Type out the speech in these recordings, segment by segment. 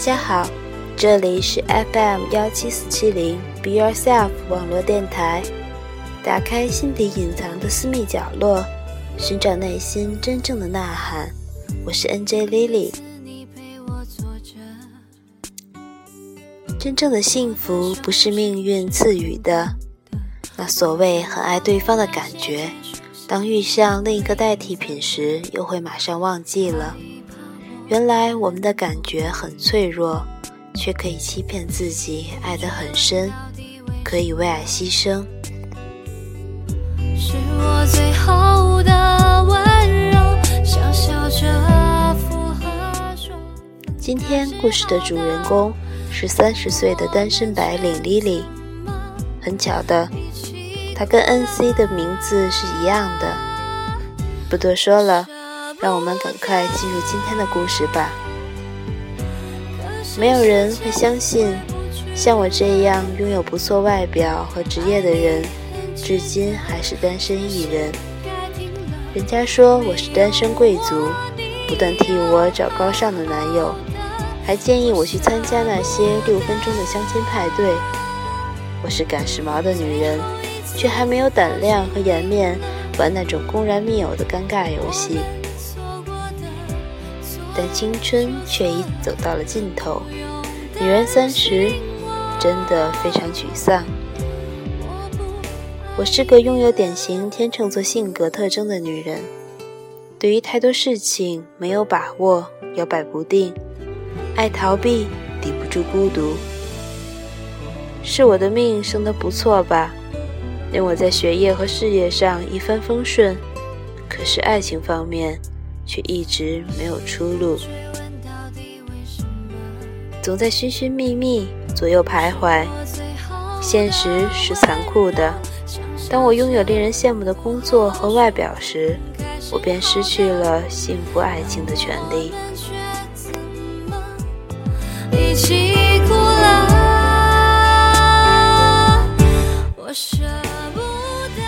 大家好，这里是 FM 幺七四七零 Be Yourself 网络电台。打开心底隐藏的私密角落，寻找内心真正的呐喊。我是 NJ Lily。真正的幸福不是命运赐予的，那所谓很爱对方的感觉，当遇上另一个代替品时，又会马上忘记了。原来我们的感觉很脆弱，却可以欺骗自己，爱得很深，可以为爱牺牲。是我最后的温柔，想笑着附和说。今天故事的主人公是三十岁的单身白领 Lily。很巧的，她跟 NC 的名字是一样的。不多说了。让我们赶快进入今天的故事吧。没有人会相信，像我这样拥有不错外表和职业的人，至今还是单身一人。人家说我是单身贵族，不断替我找高尚的男友，还建议我去参加那些六分钟的相亲派对。我是赶时髦的女人，却还没有胆量和颜面玩那种公然密友的尴尬游戏。但青春却已走到了尽头，女人三十，真的非常沮丧。我是个拥有典型天秤座性格特征的女人，对于太多事情没有把握，摇摆不定，爱逃避，抵不住孤独。是我的命生得不错吧，令我在学业和事业上一帆风顺，可是爱情方面。却一直没有出路，总在寻寻觅觅，左右徘徊。现实是残酷的，当我拥有令人羡慕的工作和外表时，我便失去了幸福爱情的权利。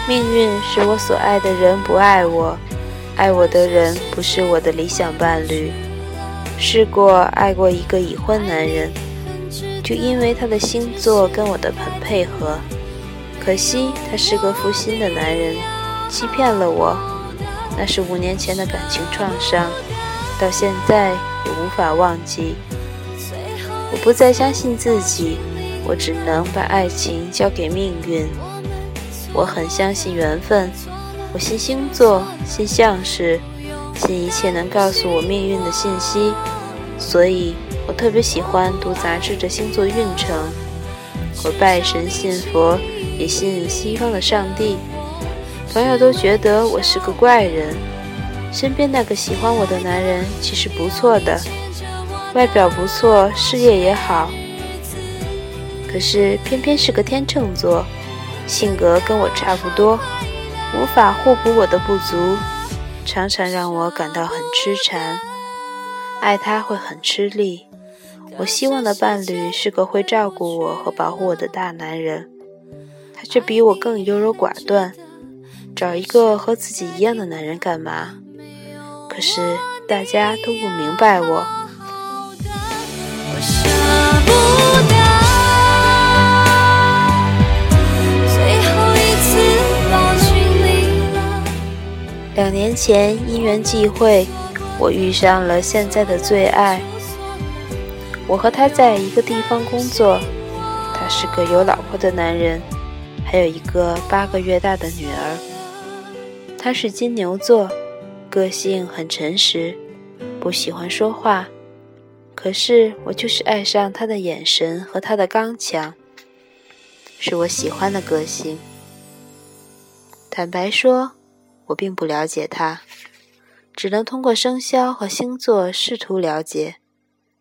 命运使我所爱的人不爱我。爱我的人不是我的理想伴侣。试过爱过一个已婚男人，就因为他的星座跟我的很配合。可惜他是个负心的男人，欺骗了我。那是五年前的感情创伤，到现在也无法忘记。我不再相信自己，我只能把爱情交给命运。我很相信缘分。我信星座，信相士，信一切能告诉我命运的信息，所以我特别喜欢读杂志的星座运程。我拜神信佛，也信西方的上帝。朋友都觉得我是个怪人。身边那个喜欢我的男人其实不错的，外表不错，事业也好，可是偏偏是个天秤座，性格跟我差不多。无法互补我的不足，常常让我感到很痴缠。爱他会很吃力。我希望的伴侣是个会照顾我和保护我的大男人，他却比我更优柔寡断。找一个和自己一样的男人干嘛？可是大家都不明白我。两年前因缘际会，我遇上了现在的最爱。我和他在一个地方工作，他是个有老婆的男人，还有一个八个月大的女儿。他是金牛座，个性很诚实，不喜欢说话。可是我就是爱上他的眼神和他的刚强，是我喜欢的个性。坦白说。我并不了解他，只能通过生肖和星座试图了解，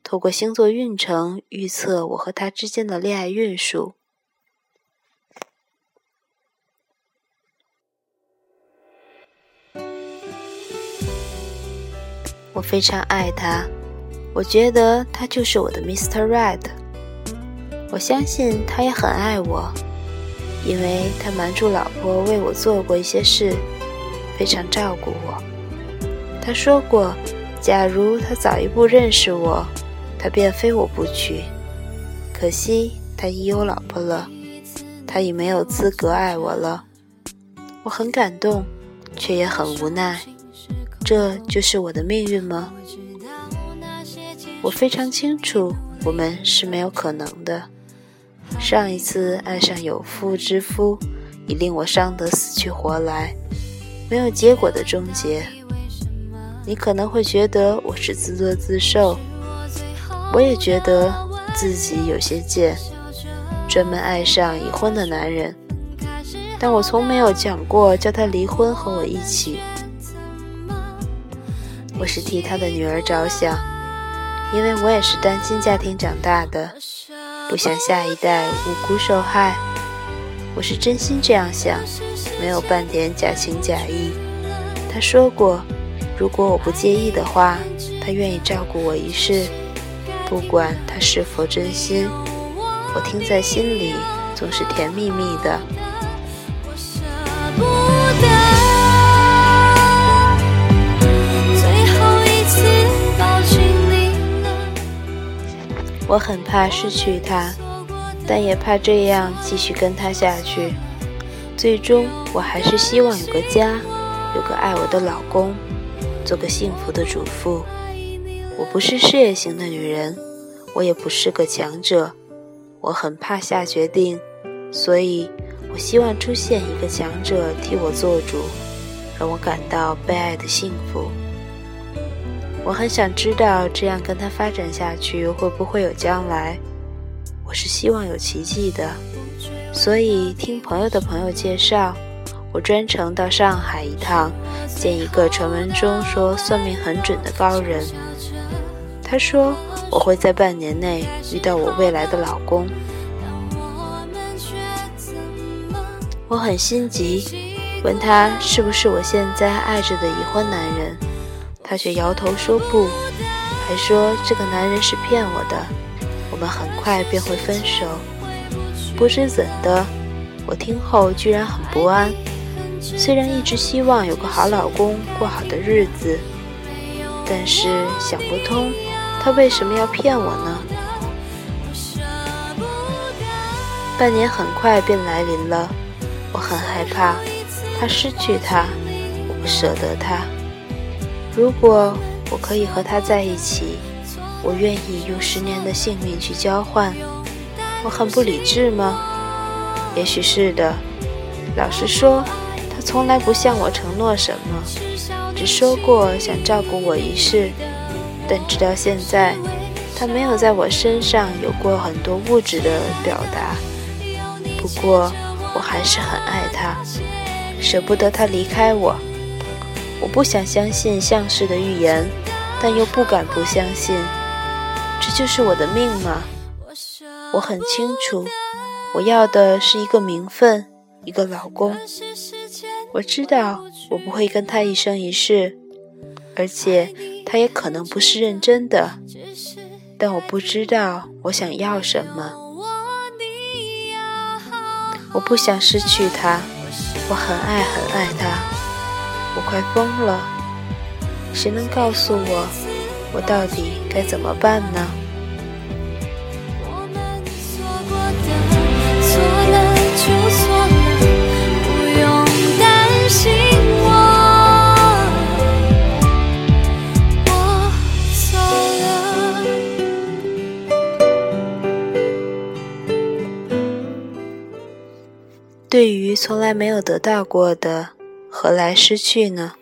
透过星座运程预测我和他之间的恋爱运数。我非常爱他，我觉得他就是我的 Mr. Right。我相信他也很爱我，因为他瞒住老婆为我做过一些事。非常照顾我。他说过，假如他早一步认识我，他便非我不娶。可惜他已有老婆了，他已没有资格爱我了。我很感动，却也很无奈。这就是我的命运吗？我非常清楚，我们是没有可能的。上一次爱上有妇之夫，已令我伤得死去活来，没有结果的终结。你可能会觉得我是自作自受，我也觉得自己有些贱，专门爱上已婚的男人。但我从没有讲过叫他离婚和我一起。我是替他的女儿着想，因为我也是单亲家庭长大的，不想下一代无辜受害。我是真心这样想，没有半点假情假意。他说过，如果我不介意的话，他愿意照顾我一世，不管他是否真心。我听在心里，总是甜蜜蜜的。我很怕失去他，但也怕这样继续跟他下去。最终，我还是希望有个家，有个爱我的老公，做个幸福的主妇。我不是事业型的女人，我也不是个强者，我很怕下决定，所以。我希望出现一个强者替我做主，让我感到被爱的幸福。我很想知道这样跟他发展下去会不会有将来。我是希望有奇迹的，所以听朋友的朋友介绍，我专程到上海一趟，见一个传闻中说算命很准的高人。他说我会在半年内遇到我未来的老公。我很心急，问他是不是我现在爱着的已婚男人，他却摇头说不，还说这个男人是骗我的，我们很快便会分手。不知怎的，我听后居然很不安。虽然一直希望有个好老公过好的日子，但是想不通他为什么要骗我呢？半年很快便来临了。我很害怕他失去他，我不舍得他。如果我可以和他在一起，我愿意用十年的性命去交换。我很不理智吗？也许是的。老实说，他从来不向我承诺什么，只说过想照顾我一世。但直到现在，他没有在我身上有过很多物质的表达。不过。我还是很爱他，舍不得他离开我。我不想相信相士的预言，但又不敢不相信。这就是我的命吗？我很清楚，我要的是一个名分，一个老公。我知道我不会跟他一生一世，而且他也可能不是认真的。但我不知道我想要什么。我不想失去他，我很爱很爱他，我快疯了。谁能告诉我，我到底该怎么办呢？对于从来没有得到过的，何来失去呢？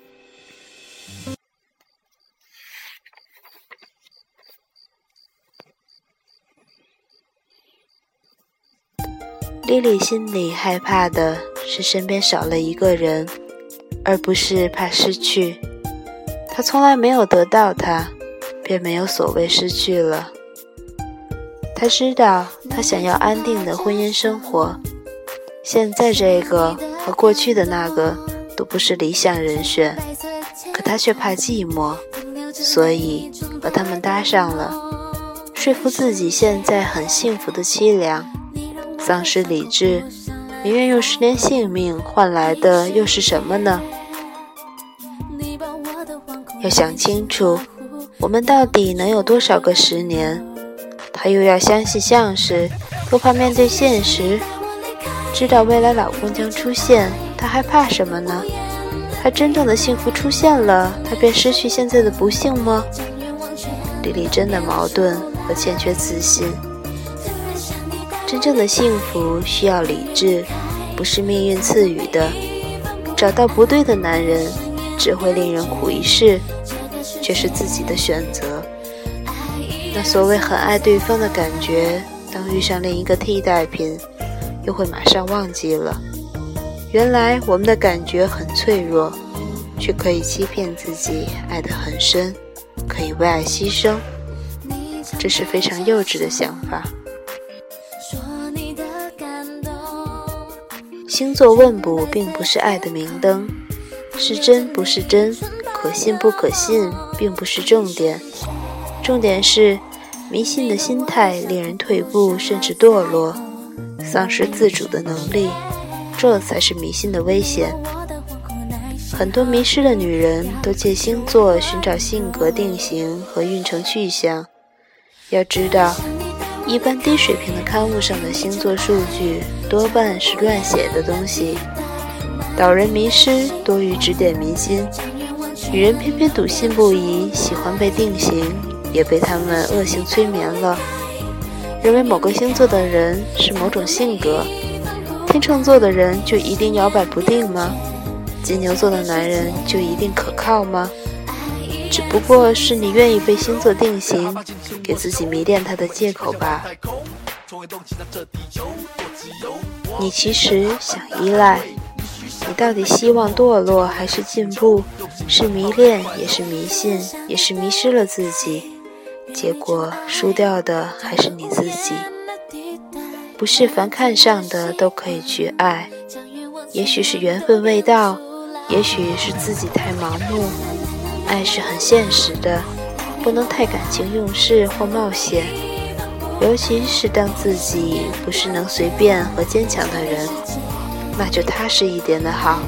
莉莉心里害怕的是身边少了一个人，而不是怕失去。她从来没有得到他，便没有所谓失去了。她知道，她想要安定的婚姻生活。现在这个和过去的那个都不是理想人选，可他却怕寂寞，所以把他们搭上了，说服自己现在很幸福的凄凉，丧失理智，宁愿用十年性命换来的又是什么呢？要想清楚，我们到底能有多少个十年？她又要相信相事，又怕面对现实。知道未来老公将出现，她还怕什么呢？她真正的幸福出现了，她便失去现在的不幸吗？李丽真的矛盾和欠缺自信。真正的幸福需要理智，不是命运赐予的。找到不对的男人，只会令人苦一世，却是自己的选择。那所谓很爱对方的感觉，当遇上另一个替代品，又会马上忘记了。原来我们的感觉很脆弱，却可以欺骗自己爱得很深，可以为爱牺牲，这是非常幼稚的想法。星座问卜并不是爱的明灯，是真不是真，可信不可信，并不是重点。重点是，迷信的心态令人退步，甚至堕落，丧失自主的能力，这才是迷信的危险。很多迷失的女人都借星座寻找性格定型和运程去向。要知道。一般低水平的刊物上的星座数据多半是乱写的东西，导人迷失多于指点迷津。女人偏偏笃信不疑，喜欢被定型，也被他们恶性催眠了。认为某个星座的人是某种性格，天秤座的人就一定摇摆不定吗？金牛座的男人就一定可靠吗？只不过是你愿意被星座定型，给自己迷恋他的借口吧。你其实想依赖，你到底希望堕落还是进步？是迷恋，也是迷信，也是迷失了自己。结果输掉的还是你自己。不是凡看上的都可以去爱，也许是缘分未到，也许是自己太盲目。爱是很现实的，不能太感情用事或冒险，尤其是当自己不是能随便和坚强的人，那就踏实一点的好。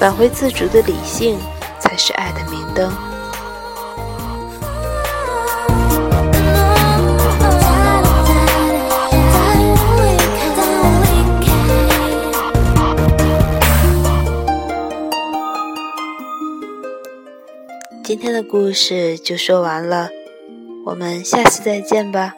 返回自主的理性，才是爱的明灯。今天的故事就说完了，我们下次再见吧。